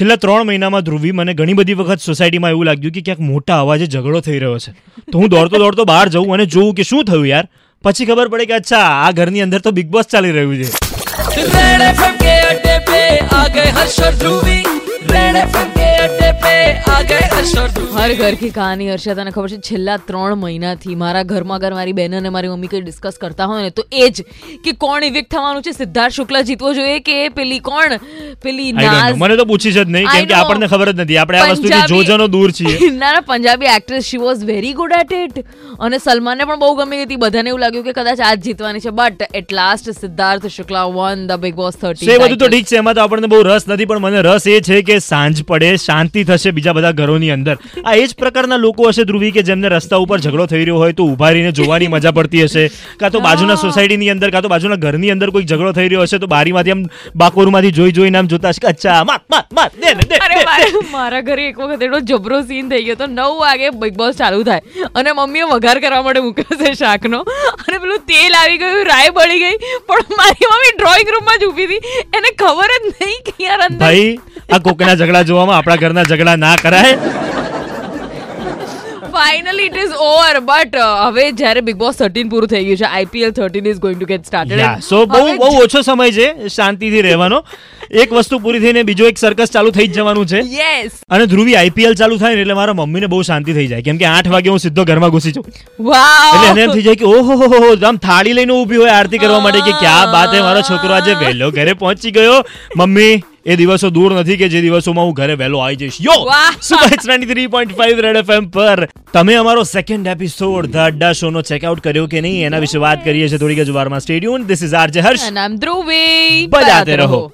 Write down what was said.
છેલ્લા ત્રણ મહિનામાં ધ્રુવી મને ઘણી બધી વખત સોસાયટીમાં એવું લાગ્યું કે ક્યાંક મોટા અવાજે ઝઘડો થઈ રહ્યો છે. તો હું દોડતો દોડતો બહાર જઉં અને જોઉં કે શું થયું યાર? પછી ખબર પડે કે અચ્છા, આ ઘરની અંદર તો બિગ બોસ ચાલી રહ્યું છે. હર ઘર કી કહાની હર્ષા તને ખબર છે છેલ્લા ત્રણ મહિનાથી મારા ઘરમાં ઘર મારી બહેન અને મારી મમ્મી કંઈ ડિસ્કસ કરતા હોય ને તો એ જ કે કોણ ઇવિક્ટ થવાનું છે? સિદ્ધાર્થ શુક્લા જીતવો જોઈએ કે પેલી કોણ? પેલી નાઝ? મને તો પૂછી જ નહીં કેમ કે આપણને ખબર જ નથી. આપણે આ વસ્તુથી જોજનો દૂર છીએ. ના Punjabi actress she was very good at it અને સલમાનને પણ બહુ ગમી હતી. બધાને એવું લાગ્યું કે કદાચ આજ જીતવાની છે. But at last Siddharth Shukla won the Bigg Boss 30 એ બધું તો ઠીક છે એમાં તો આપણને બહુ રસ નથી પણ મને રસ એ છે કે સાંજ પડે શાંતિ થશે બીજા બધા ઘરોની અંદર. આ એ જ પ્રકારના લોકો હશે ધ્રુવી કે જેમને રસ્તા ઉપર ઝઘડો થઈ રહ્યો હોય તો ઊભા રહીને જોવાની મજા પડતી હશે. કાં તો બાજુના સોસાયટીની અંદર કાં તો બાજુના ઘરની અંદર કોઈ ઝઘડો થઈ રહ્યો હશે તો બારીમાંથી આમ બાકોરમાંથી જોઈ જોઈને આમ જોતા હશે કે અચ્છા માત માત માત દે દે મારા ઘરે એક વખત એટલો જબરો સીન થઈ ગયો તો નવ વાગે બિગ બોસ ચાલુ થાય. અને મમ્મીએ વઘાર કરવા માટે મૂક્યો છે શાકનો. અને પેલું તેલ આવી ગયું રાય બળી ગઈ પણ મારી મમ્મી ડ્રોઈંગ રૂમમાં જ ઊભી હતી. એને ખબર જ નહીં કે યાર અંદર ભાઈ આ કોકના ઝઘડા જોવામાં આપણા ઘરના ઝઘડા ના કરાય. Finally it is over but હવે જ્યારે બિગ બોસ થર્ટીન પૂરું થઈ ગયું છે IPL thirteen is going to get started so બહુ બહુ ઓછો સમય છે શાંતિથી રહેવાનો. એક વસ્તુ પૂરી થઈને બીજો એક સર્કસ ચાલુ થઈ જ જવાનું છે. યસ અને ધ્રુવી આઈપીએલ ચાલુ થાય ને એટલે મારા મમ્મીને બહુ શાંતિ થઈ જાય. કેમ કે આઠ વાગે હું સીધો ઘરમાં ઘૂસી જાઉં. એટલે વાવ એને એમ થઈ જાય કે ઓહો હો હો આમ થાળી લઈને ઊભી હોય આરતી કરવા માટે કે ક્યાં બાત હે મારો છોકરો આજે વહેલો ઘરે પહોંચી ગયો. મમ્મી એ દિવસો દૂર નથી કે જે દિવસોમાં હું ઘરે વહેલો આવી જઈશ. યો. સુપર હિટ્સ 93.5 રેડ એફએમ પર. તમે અમારો second episode the Adda show no check out કર્યો કે નહીં એના વિશે વાત કરીએ છીએ થોડીક જ વારમાં. Stadium this is RJ Harsh નામ ધ્રુવી બજાતે રહો.